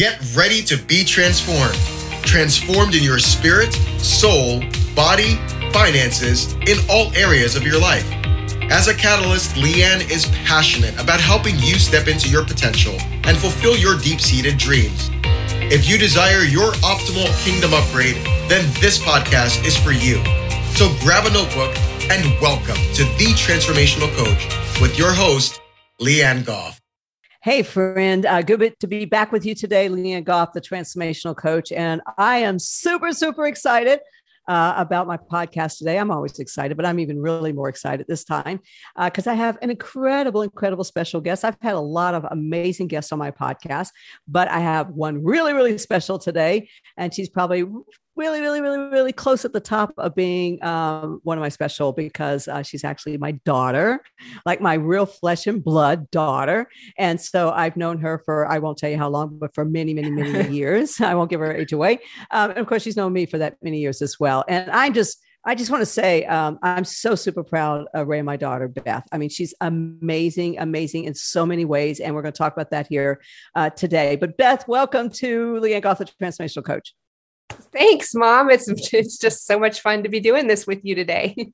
Get ready to be transformed. Transformed in your spirit, soul, body, finances, in all areas of your life. As a catalyst, Leanne is passionate about helping you step into your potential and fulfill your deep seated dreams. If you desire your optimal kingdom upgrade, then this podcast is for you. So grab a notebook and welcome to The Transformational Coach with your host, Leanne Goff. Hey, friend. Uh, good to be back with you today, Leanne Goff, the transformational coach. And I am super, super excited uh, about my podcast today. I'm always excited, but I'm even really more excited this time because uh, I have an incredible, incredible special guest. I've had a lot of amazing guests on my podcast, but I have one really, really special today. And she's probably really, really, really, really close at the top of being um, one of my special because uh, she's actually my daughter, like my real flesh and blood daughter. And so I've known her for, I won't tell you how long, but for many, many, many years. I won't give her age away. Um, and of course, she's known me for that many years as well. And I'm just, I just want to say um, I'm so super proud of Ray, my daughter Beth. I mean, she's amazing, amazing in so many ways, and we're going to talk about that here uh, today. But Beth, welcome to Leanne Goff, the Transformational Coach. Thanks, Mom. It's it's just so much fun to be doing this with you today.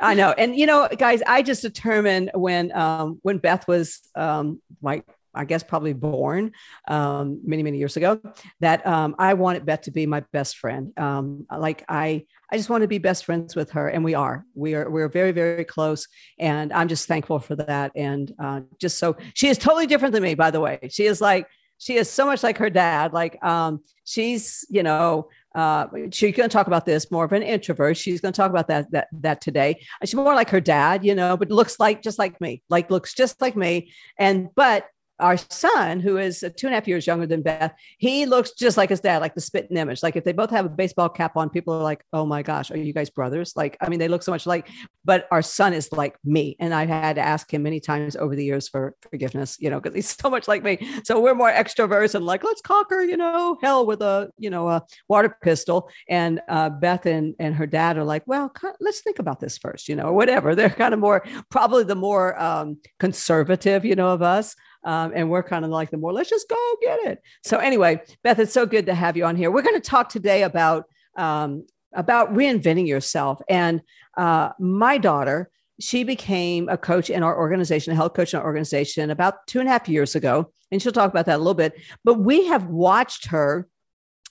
I know, and you know, guys, I just determined when um, when Beth was um, like I guess probably born um, many many years ago that um, I wanted Beth to be my best friend. Um, like I I just want to be best friends with her, and we are. We are we're very very close, and I'm just thankful for that. And uh, just so she is totally different than me, by the way. She is like she is so much like her dad. Like um, she's, you know, uh, she's going to talk about this more of an introvert. She's going to talk about that that that today. She's more like her dad, you know, but looks like just like me, like looks just like me. And but our son, who is two and a half years younger than Beth, he looks just like his dad, like the spitting image. Like if they both have a baseball cap on, people are like, "Oh my gosh, are you guys brothers?" Like, I mean, they look so much like. But our son is like me, and I've had to ask him many times over the years for forgiveness, you know, because he's so much like me. So we're more extroverts and like, let's conquer, you know, hell with a you know a water pistol. And uh, Beth and and her dad are like, well, let's think about this first, you know, or whatever. They're kind of more probably the more um, conservative, you know, of us. Um, and we're kind of like the more, let's just go get it. So anyway, Beth, it's so good to have you on here. We're going to talk today about um, about reinventing yourself. And uh, my daughter, she became a coach in our organization, a health coach in our organization about two and a half years ago. And she'll talk about that a little bit. But we have watched her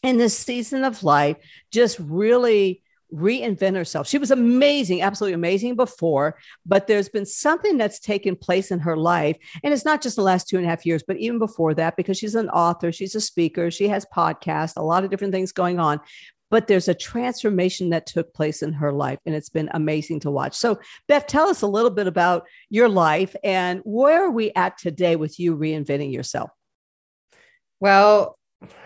in this season of life just really reinvent herself. She was amazing, absolutely amazing before, but there's been something that's taken place in her life. And it's not just the last two and a half years, but even before that, because she's an author, she's a speaker, she has podcasts, a lot of different things going on. But there's a transformation that took place in her life, and it's been amazing to watch. So, Beth, tell us a little bit about your life and where are we at today with you reinventing yourself? Well,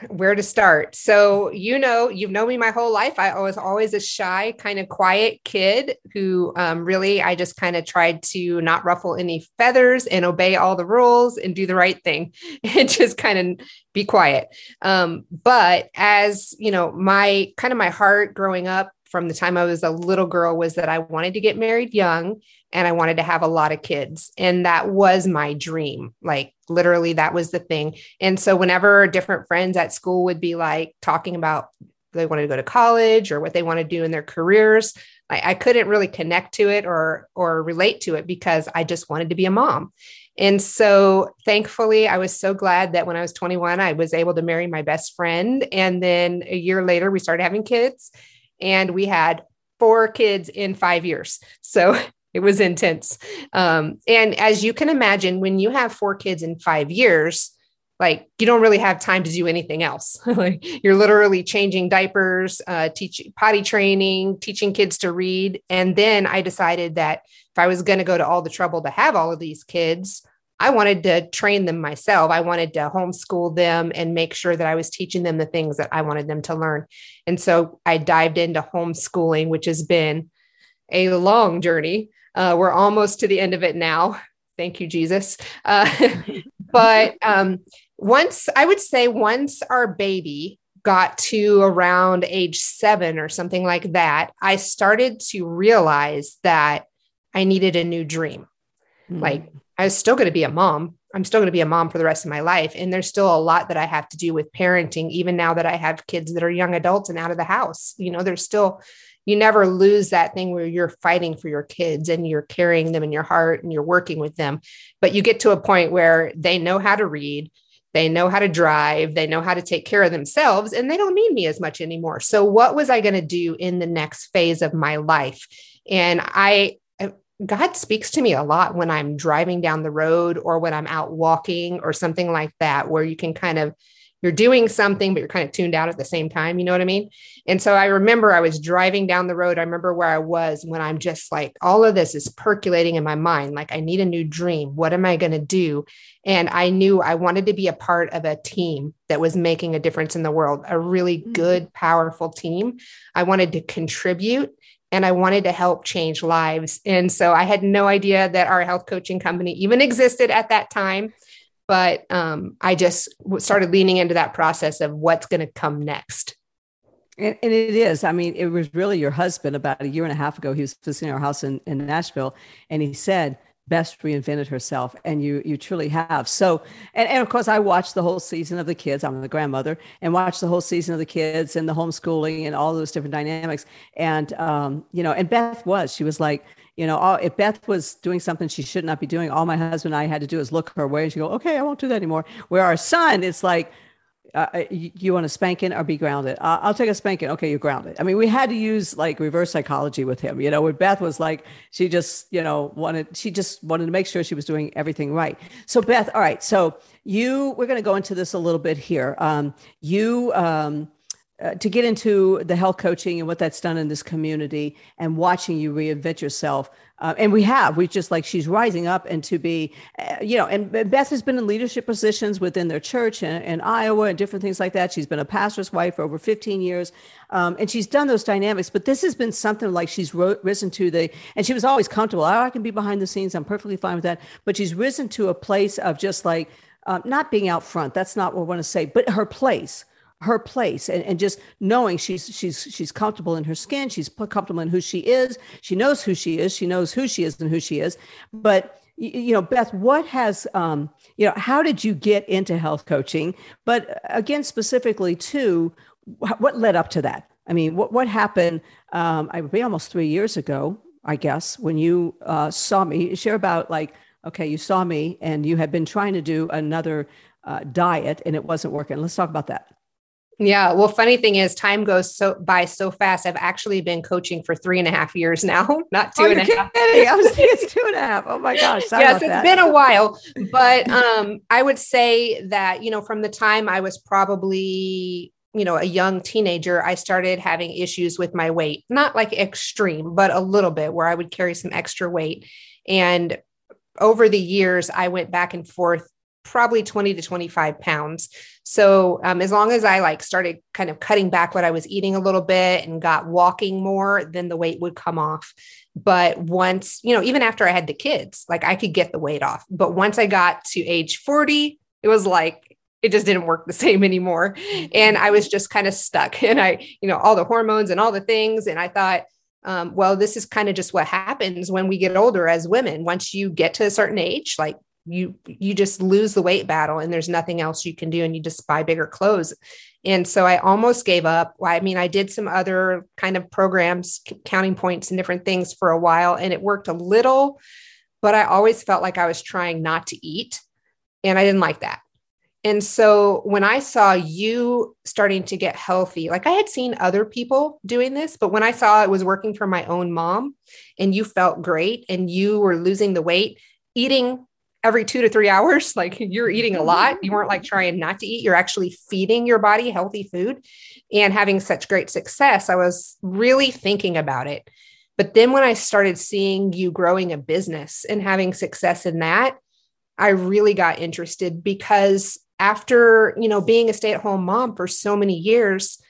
where to start. So, you know, you've known me my whole life. I was always a shy, kind of quiet kid who um, really, I just kind of tried to not ruffle any feathers and obey all the rules and do the right thing and just kind of be quiet. Um, but as, you know, my kind of my heart growing up from the time I was a little girl was that I wanted to get married young and I wanted to have a lot of kids. And that was my dream. Like literally, that was the thing. And so, whenever different friends at school would be like talking about they wanted to go to college or what they want to do in their careers, I, I couldn't really connect to it or or relate to it because I just wanted to be a mom. And so, thankfully, I was so glad that when I was 21, I was able to marry my best friend. And then a year later, we started having kids, and we had four kids in five years. So it was intense. Um, and as you can imagine, when you have four kids in five years, like you don't really have time to do anything else. like you're literally changing diapers, uh, teaching potty training, teaching kids to read. And then I decided that if I was going to go to all the trouble to have all of these kids, I wanted to train them myself. I wanted to homeschool them and make sure that I was teaching them the things that I wanted them to learn. And so I dived into homeschooling, which has been a long journey. Uh, we're almost to the end of it now. Thank you, Jesus. Uh, but um, once, I would say, once our baby got to around age seven or something like that, I started to realize that I needed a new dream. Mm. Like, I was still going to be a mom. I'm still going to be a mom for the rest of my life. And there's still a lot that I have to do with parenting, even now that I have kids that are young adults and out of the house. You know, there's still, you never lose that thing where you're fighting for your kids and you're carrying them in your heart and you're working with them. But you get to a point where they know how to read, they know how to drive, they know how to take care of themselves, and they don't need me as much anymore. So, what was I going to do in the next phase of my life? And I, God speaks to me a lot when I'm driving down the road or when I'm out walking or something like that, where you can kind of, you're doing something, but you're kind of tuned out at the same time. You know what I mean? And so I remember I was driving down the road. I remember where I was when I'm just like, all of this is percolating in my mind. Like, I need a new dream. What am I going to do? And I knew I wanted to be a part of a team that was making a difference in the world, a really mm. good, powerful team. I wanted to contribute and I wanted to help change lives. And so I had no idea that our health coaching company even existed at that time. But um, I just started leaning into that process of what's going to come next. And, and, it is. I mean, it was really your husband about a year and a half ago. He was visiting our house in, in Nashville, and he said, Beth reinvented herself and you you truly have. So and, and of course i watched the whole season of the kids. I'm the grandmother and watched the whole season of the kids and the homeschooling and all those different dynamics. And um, you know and beth was she was like you know all, if beth was doing something she should not be doing all my husband and i had to do is look her way and she go okay i won't do that anymore where our son it's like uh, uh you, you, want to spanking or be grounded? Uh, I'll take a spanking. Okay, you're grounded. I mean, we had to use like reverse psychology with him. You know, with Beth was like she just you know wanted she just wanted to make sure she was doing everything right. So Beth, all right. So you we're going to go into this a little bit here. Um, you. Um, uh, to get into the health coaching and what that's done in this community and watching you reinvent yourself uh, and we have we just like she's rising up and to be uh, you know and beth has been in leadership positions within their church in, in iowa and different things like that. She's been a pastor's wife for over 15 years. Um, and she's done those dynamics but this has been something like she's ro- risen to the and she was always comfortable. Oh, i can be behind the scenes. I'm perfectly fine with that. But she's risen to a place of just like uh, not being out front. That's not what i want to say but her place her place and, and just knowing she's she's she's comfortable in her skin. She's comfortable in who she is. She knows who she is. She knows who she is and who she is. But you know beth what has um you know how did you get into health coaching? But again specifically to what led up to that? I mean what what happened um i would be almost three years ago i guess when you uh, saw me. Share about like okay you saw me and you had been trying to do another uh, diet and it wasn't working. Let's talk about that yeah. Well, funny thing is, time goes so by so fast. I've actually been coaching for three and a half years now, not two oh, and a half. I was thinking it's two and a half. Oh my gosh. yes, it's that. been a while. But um, I would say that, you know, from the time I was probably, you know, a young teenager, I started having issues with my weight, not like extreme, but a little bit where I would carry some extra weight. And over the years, I went back and forth probably 20 to 25 pounds. So um, as long as I like started kind of cutting back what I was eating a little bit and got walking more, then the weight would come off. But once, you know, even after I had the kids, like I could get the weight off. But once I got to age 40, it was like it just didn't work the same anymore. And I was just kind of stuck. And I, you know, all the hormones and all the things. And I thought, um, well, this is kind of just what happens when we get older as women. Once you get to a certain age, like you you just lose the weight battle and there's nothing else you can do and you just buy bigger clothes. And so i almost gave up. I mean i did some other kind of programs counting points and different things for a while and it worked a little but i always felt like i was trying not to eat and i didn't like that. And so when I saw you starting to get healthy, like I had seen other people doing this, but when I saw it was working for my own mom and you felt great and you were losing the weight, eating every two to three hours. Like you're eating a lot. Mm-hmm. You weren't like trying not to eat. You're actually feeding your body healthy food and having such great success. I was really thinking about it. But then when I started seeing you growing a business and having success in that, I really got interested because after, you know, being a stay-at-home mom for so many years,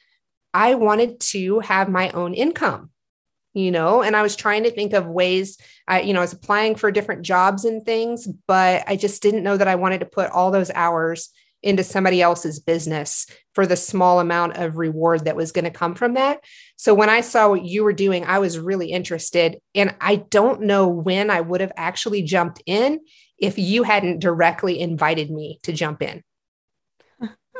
I wanted to have my own income you know and i was trying to think of ways i you know i was applying for different jobs and things but i just didn't know that i wanted to put all those hours into somebody else's business for the small amount of reward that was going to come from that so when i saw what you were doing i was really interested and i don't know when i would have actually jumped in if you hadn't directly invited me to jump in.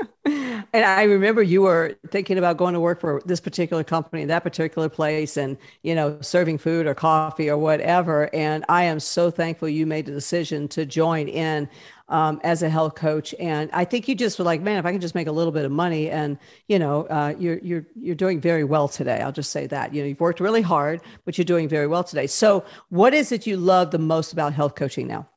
and I remember you were thinking about going to work for this particular company, that particular place, and you know, serving food or coffee or whatever. And I am so thankful you made the decision to join in um, as a health coach. And I think you just were like, man, if I can just make a little bit of money, and you know, uh, you're you're you're doing very well today. I'll just say that. You know, you've worked really hard, but you're doing very well today. So, what is it you love the most about health coaching now?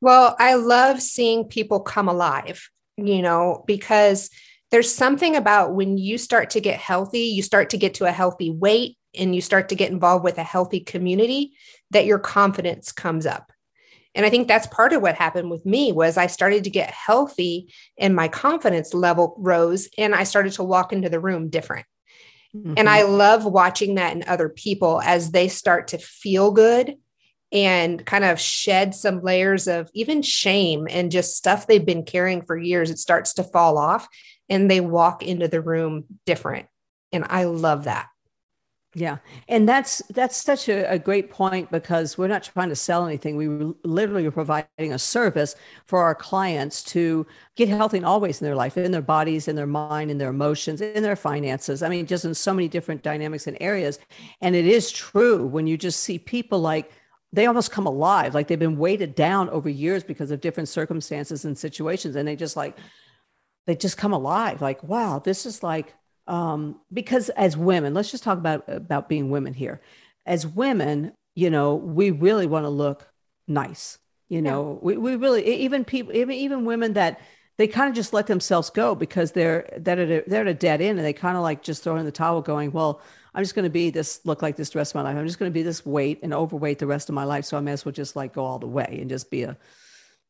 Well, I love seeing people come alive you know, because there's something about when you start to get healthy, you start to get to a healthy weight and you start to get involved with a healthy community that your confidence comes up. And I think that's part of what happened with me was I started to get healthy and my confidence level rose and I started to walk into the room different. Mm-hmm. And I love watching that in other people as they start to feel good and kind of shed some layers of even shame and just stuff they've been carrying for years. It starts to fall off and they walk into the room different. And I love that. Yeah. And that's that's such a, a, great point because we're not trying to sell anything. We literally are providing a service for our clients to get healthy in all ways in their life, in their bodies, in their mind, in their emotions, in their finances. I mean, just in so many different dynamics and areas. And it is true when you just see people like they almost come alive. Like they've been weighted down over years because of different circumstances and situations and they just like they just come alive. Like wow this is like um because as women let's just talk about about being women here. As women you know we really want to look nice you know? Yeah. we, we really even people even even women that they kind of just let themselves go because they're that they're, they're at a dead end and they kind of like just throw in the towel going well I'm just going to be this, look like this the rest of my life. I'm just going to be this weight and overweight the rest of my life. So I may as well just like go all the way and just be a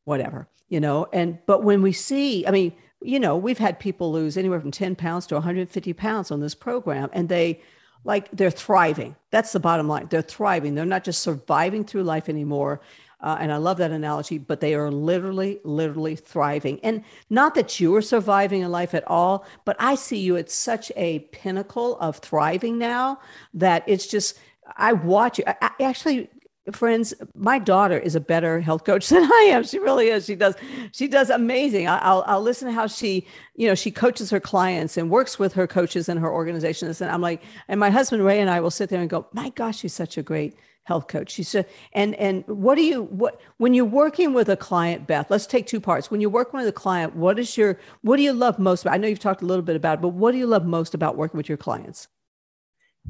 whatever, you know? And, but when we see, I mean, you know, we've had people lose anywhere from 10 pounds to 150 pounds on this program and they, like they're thriving. That's the bottom line. They're thriving. They're not just surviving through life anymore. Uh, and I love that analogy, but they are literally, literally thriving. And not that you are surviving in life at all, but I see you at such a pinnacle of thriving now that it's just, I watch you. I, I actually, friends my daughter is a better health coach than i am she really is she does she does amazing i'll i'll listen to how she you know she coaches her clients and works with her coaches and her organizations and i'm like and my husband ray and i will sit there and go my gosh she's such a great health coach. She said, and and what do you what when you're working with a client, Beth? Let's take two parts. When you're working with a client, what is your what do you love most about? I know you've talked a little bit about, it, but what do you love most about working with your clients?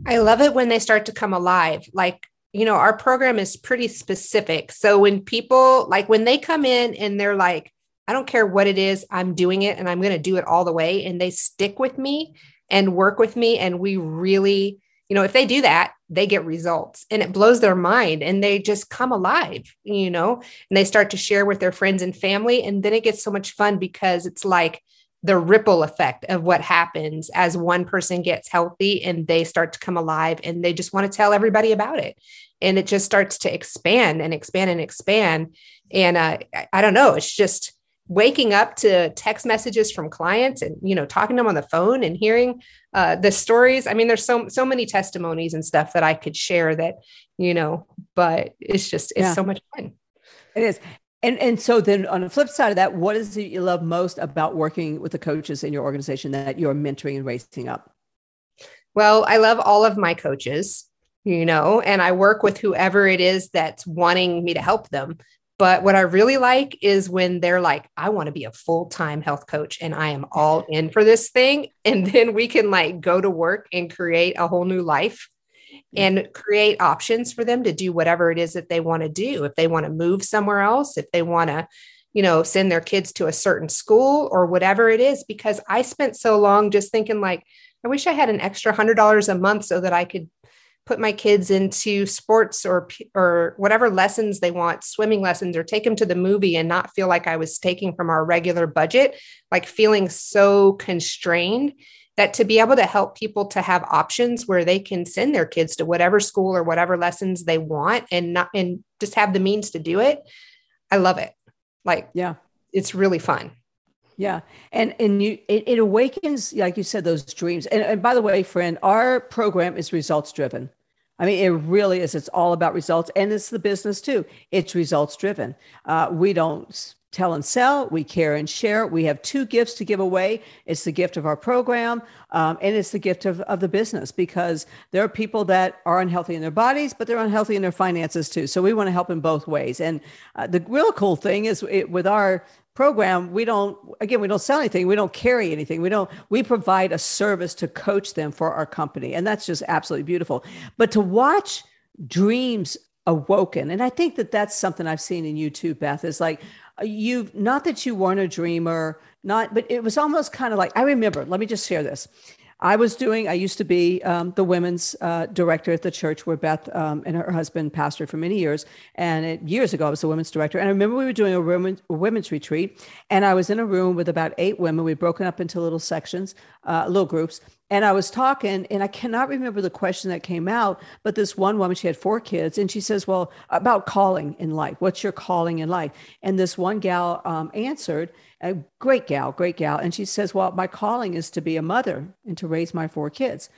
I love it when they start to come alive. Like you know, our program is pretty specific. So when people like when they come in and they're like, I don't care what it is, I'm doing it and I'm going to do it all the way, and they stick with me and work with me, and we really you know if they do that they get results and it blows their mind and they just come alive you know and they start to share with their friends and family and then it gets so much fun because it's like the ripple effect of what happens as one person gets healthy and they start to come alive and they just want to tell everybody about it. And it just starts to expand and expand and expand. And uh, i don't know it's just waking up to text messages from clients and you know talking to them on the phone and hearing uh, the stories. I mean there's so so many testimonies and stuff that i could share that you know but it's just it's yeah. so much fun. It is and and so then on the flip side of that what is it you love most about working with the coaches in your organization that you're mentoring and raising up well i love all of my coaches you know and i work with whoever it is that's wanting me to help them but what I really like is when they're like, I want to be a full time health coach and I am all in for this thing. And then we can like go to work and create a whole new life and create options for them to do whatever it is that they want to do. If they want to move somewhere else, if they want to, you know, send their kids to a certain school or whatever it is, because I spent so long just thinking, like, I wish I had an extra hundred dollars a month so that I could put my kids into sports or or whatever lessons they want swimming lessons or take them to the movie and not feel like i was taking from our regular budget like feeling so constrained that to be able to help people to have options where they can send their kids to whatever school or whatever lessons they want and not and just have the means to do it i love it like yeah it's really fun yeah. And and you it, it, awakens, like you said, those dreams. And, and by the way, friend, our program is results driven. I mean, it really is. It's all about results, and it's the business too. It's results driven. Uh, we don't tell and sell. We care and share. We have two gifts to give away. It's the gift of our program, um, and it's the gift of, of the business because there are people that are unhealthy in their bodies, but they're unhealthy in their finances too. So we want to help in both ways. And uh, the real cool thing is it, with our program we don't again we don't sell anything we don't carry anything we don't we provide a service to coach them for our company and that's just absolutely beautiful but to watch dreams awoken and i think that that's something i've seen in you too beth is like you not that you weren't a dreamer not but it was almost kind of like i remember let me just share this I was doing, I used to be um, the women's uh, director at the church where Beth um, and her husband pastored for many years. And it, years ago, I was the women's director. And I remember we were doing a, women, women's retreat. And I was in a room with about eight women. We'd broken up into little sections, uh, little groups. And I was talking, and I cannot remember the question that came out, but this one woman, she had four kids, and she says, Well, about calling in life. What's your calling in life? And this one gal um, answered, a great gal, great gal. And she says, Well, my calling is to be a mother and to raise my four kids.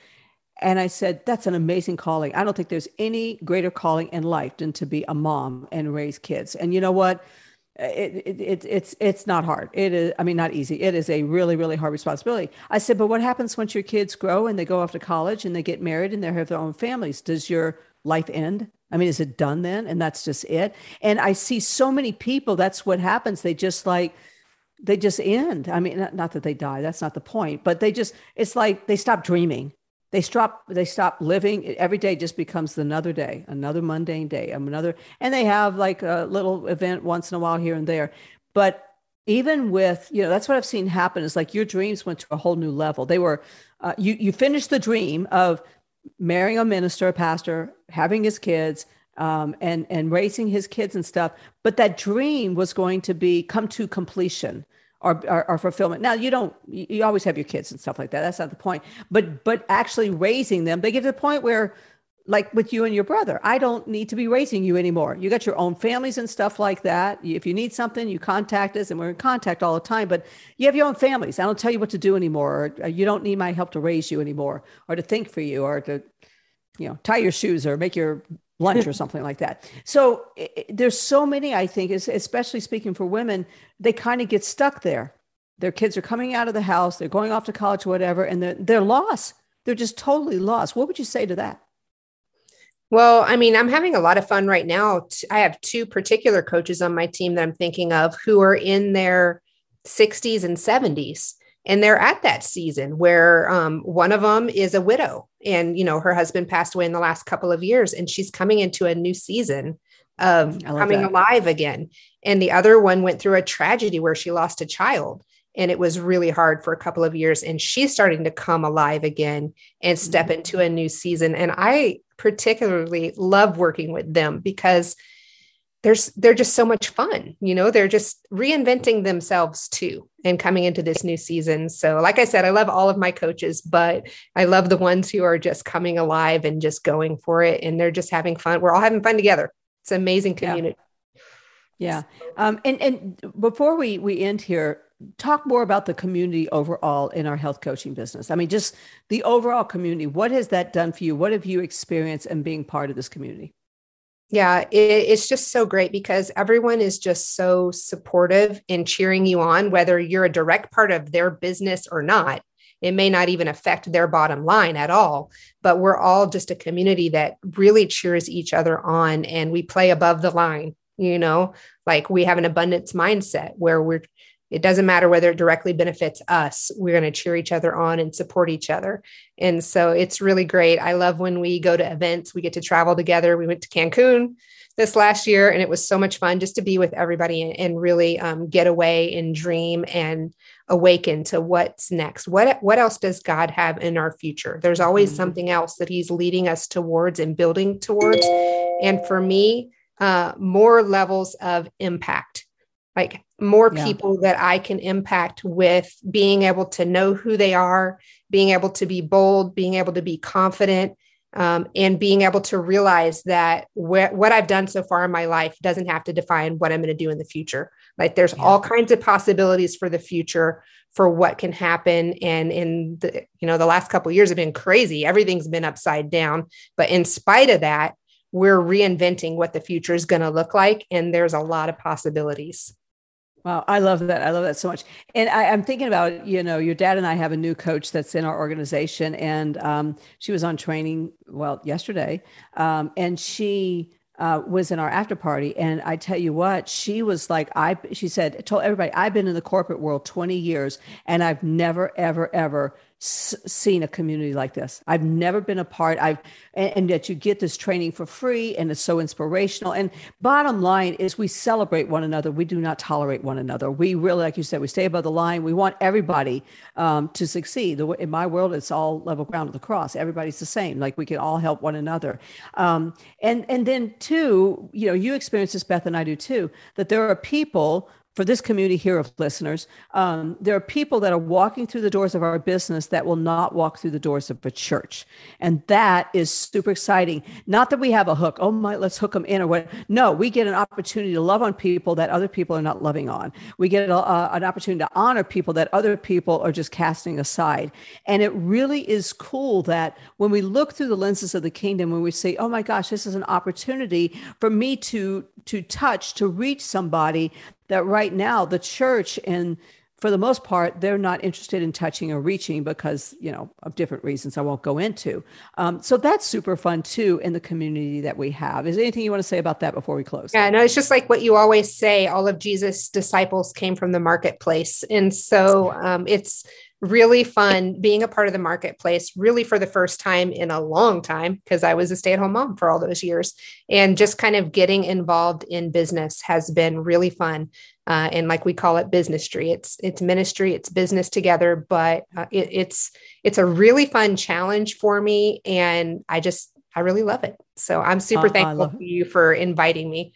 And I said, That's an amazing calling. I don't think there's any greater calling in life than to be a mom and raise kids. And you know what? It, it, it, it's it's not hard. It is, I mean, not easy. It is a really, really hard responsibility. I said, but what happens once your kids grow and they go off to college and they get married and they have their own families? Does your life end? I mean, is it done then? And that's just it. And I see so many people, that's what happens. They just like, they just end. I mean, not, not, that they die, that's not the point, but they just, it's like they stop dreaming. They stop, they stop living. Every day just becomes another day, another mundane day, another, and they have like a little event once in a while here and there. But even with, you know, that's what I've seen happen is like your dreams went to a whole new level. They were, uh, you, you finished the dream of marrying a minister, a pastor, having his kids, um, and and raising his kids and stuff. But that dream was going to be come to completion or, fulfillment. Now you don't you always have your kids and stuff like that. That's not the point. But but actually raising them, they get to the point where like with you and your brother, I don't need to be raising you anymore. You got your own families and stuff like that. If you need something, you contact us and we're in contact all the time, but you have your own families. I don't tell you what to do anymore. Or uh, you don't need my help to raise you anymore or to think for you or to, you know, tie your shoes or make your lunch or something like that. So it, there's so many, I think, especially speaking for women, they kind of get stuck there. Their kids are coming out of the house, they're going off to college, or whatever, and they're, they're lost. They're just totally lost. What would you say to that? Well, I mean, I'm having a lot of fun right now. I have two particular coaches on my team that I'm thinking of who are in their 60s and 70s and they're at that season where um, one of them is a widow and you know her husband passed away in the last couple of years and she's coming into a new season of coming that. alive again and the other one went through a tragedy where she lost a child and it was really hard for a couple of years and she's starting to come alive again and step mm-hmm. into a new season and i particularly love working with them because there's they're just so much fun you know they're just reinventing themselves too and coming into this new season. So like i said i love all of my coaches but i love the ones who are just coming alive and just going for it and they're just having fun. We're all having fun together. It's an amazing community. Yeah, yeah. Um, and and before we we end here talk more about the community overall in our health coaching business. I mean just the overall community. What has that done for you? What have you experienced in being part of this community yeah, it, it's just so great because everyone is just so supportive and cheering you on, whether you're a direct part of their business or not. It may not even affect their bottom line at all, but we're all just a community that really cheers each other on and we play above the line. You know, like we have an abundance mindset where we're it doesn't matter whether it directly benefits us. We're going to cheer each other on and support each other. And so it's really great. I love when we go to events, we get to travel together. We went to Cancun this last year, and it was so much fun just to be with everybody and, and really um, get away and dream and awaken to what's next. What, what else does God have in our future? There's always mm-hmm. something else that He's leading us towards and building towards. And for me, uh, more levels of impact like more yeah. people that I can impact with being able to know who they are, being able to be bold, being able to be confident, um, and being able to realize that wh- what I've done so far in my life doesn't have to define what I'm going to do in the future. Like there's yeah. all kinds of possibilities for the future for what can happen. And in the, you know, the last couple years have been crazy. Everything's been upside down. But in spite of that, we're reinventing what the future is going to look like. And there's a lot of possibilities. Wow, I love that. I love that so much. And I, am thinking about, you know, your dad and I have a new coach that's in our organization, and um, she was on training, well, yesterday, um, and she uh, was in our after party. And I tell you what, she was like, I, she said, told everybody, I've been in the corporate world 20 years, and I've never, ever, ever seen a community like this. I've never been a part. I've and, and, that you get this training for free, and it's so inspirational. And bottom line is, we celebrate one another. We do not tolerate one another. We really, like you said, we stay above the line. We want everybody um, to succeed. In my world, it's all level ground of the cross. Everybody's the same. Like we can all help one another. Um, and and then two, you know, you experience this, Beth, and I do too. That there are people for this community here of listeners, um, there are people that are walking through the doors of our business that will not walk through the doors of a church. And that is super exciting. Not that we have a hook, oh my, let's hook them in or what. No, we get an opportunity to love on people that other people are not loving on. We get a, an opportunity to honor people that other people are just casting aside. And it really is cool that when we look through the lenses of the kingdom, when we say, oh my gosh, this is an opportunity for me to, to touch, to reach somebody that right now the church and for the most part they're not interested in touching or reaching because you know of different reasons i won't go into. Um, so that's super fun too in the community that we have. Is anything you want to say about that before we close? Yeah no it's just like what you always say all of jesus disciples came from the marketplace. And so um, it's really fun being a part of the marketplace, really for the first time in a long time, because I was a stay at home mom for all those years. And just kind of getting involved in business has been really fun. Uh, and like we call it businessry, it's it's ministry, it's business together, but uh, it, it's it's a really fun challenge for me, and I just I really love it. So I'm super uh, thankful for you for inviting me.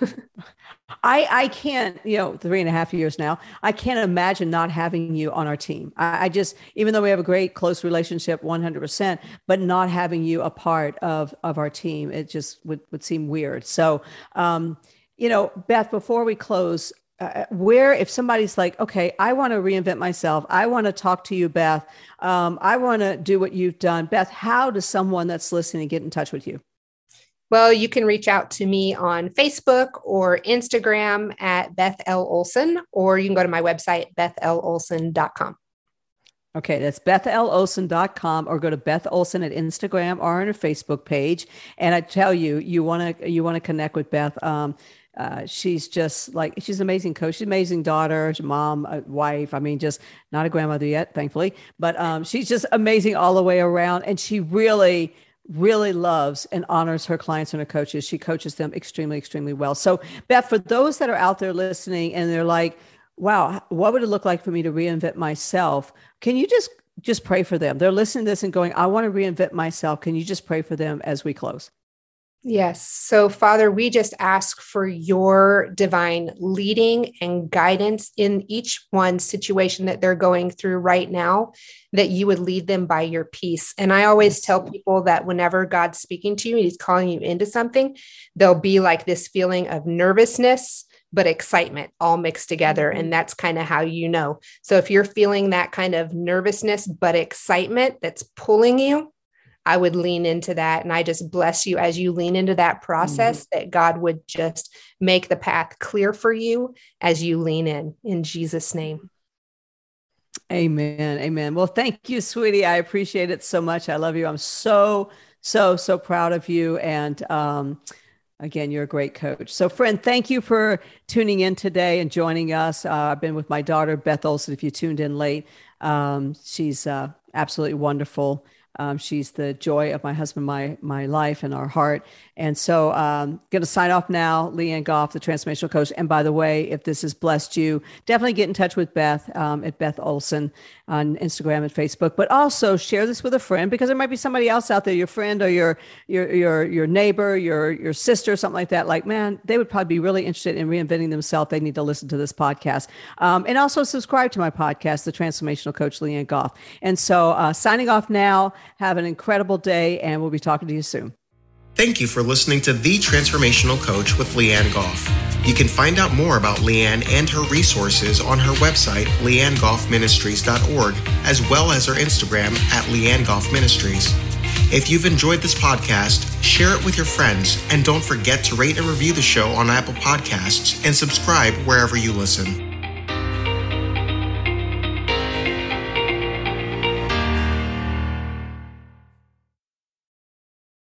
I I can't, you know, three and a half years now. I can't imagine not having you on our team. I, I just, even though we have a great close relationship, one hundred percent, but not having you a part of of our team, it just would would seem weird. So, um, you know, Beth, before we close, uh, where if somebody's like okay i want to reinvent myself i want to talk to you beth um, i want to do what you've done beth how does someone that's listening get in touch with you well, you can reach out to me on Facebook or Instagram at Beth L. Olson, or you can go to my website, bethelolson.com. Okay, that's bethelolson.com or go to Beth Olson at Instagram or on her Facebook page. And I tell you, you want to you want to connect with Beth. Um, uh, she's just like she's an amazing coach, she's amazing daughter, mom, wife. I mean, just not a grandmother yet, thankfully, but um, she's just amazing all the way around. And she really really loves and honors her clients and her coaches. She coaches them extremely, extremely well. So, Beth, for those that are out there listening and they're like, wow, what would it look like for me to reinvent myself? Can you just just pray for them? They're listening to this and going, I want to reinvent myself. Can you just pray for them as we close? Yes. So, Father, we just ask for your divine leading and guidance in each one situation that they're going through right now, that you would lead them by your peace. And I always tell people that whenever God's speaking to you, and he's calling you into something, there'll be like this feeling of nervousness, but excitement all mixed together. Mm-hmm. And that's kind of how you know. So, if you're feeling that kind of nervousness, but excitement that's pulling you, I would lean into that. And I just bless you as you lean into that process mm-hmm. that God would just make the path clear for you as you lean in, in Jesus' name. Amen. Amen. Well, thank you, sweetie. I appreciate it so much. I love you. I'm so, so, so proud of you. And, um, Again, you're a great coach. So, friend, thank you for tuning in today and joining us. Uh, I've been with my daughter, Beth Olson. If you tuned in late, um, she's uh, absolutely wonderful. Um, she's the joy of my husband, my my life, and our heart. And so, um, going to sign off now. Leanne Goff, the transformational coach. And by the way, if this has blessed you, definitely get in touch with Beth um, at Beth Olson on Instagram and Facebook. But also share this with a friend because there might be somebody else out there, your friend or your your your your neighbor, your your sister, something like that. Like, man, they would probably be really interested in reinventing themselves. They need to listen to this podcast. Um, and also subscribe to my podcast, The Transformational Coach Leanne Goff. And so, uh, signing off now. Have an incredible day, and we'll be talking to you soon. Thank you for listening to The Transformational Coach with Leanne Goff. You can find out more about Leanne and her resources on her website, leannegoffministries.org, as well as her Instagram at Leanne Goff Ministries. If you've enjoyed this podcast, share it with your friends, and don't forget to rate and review the show on Apple Podcasts and subscribe wherever you listen.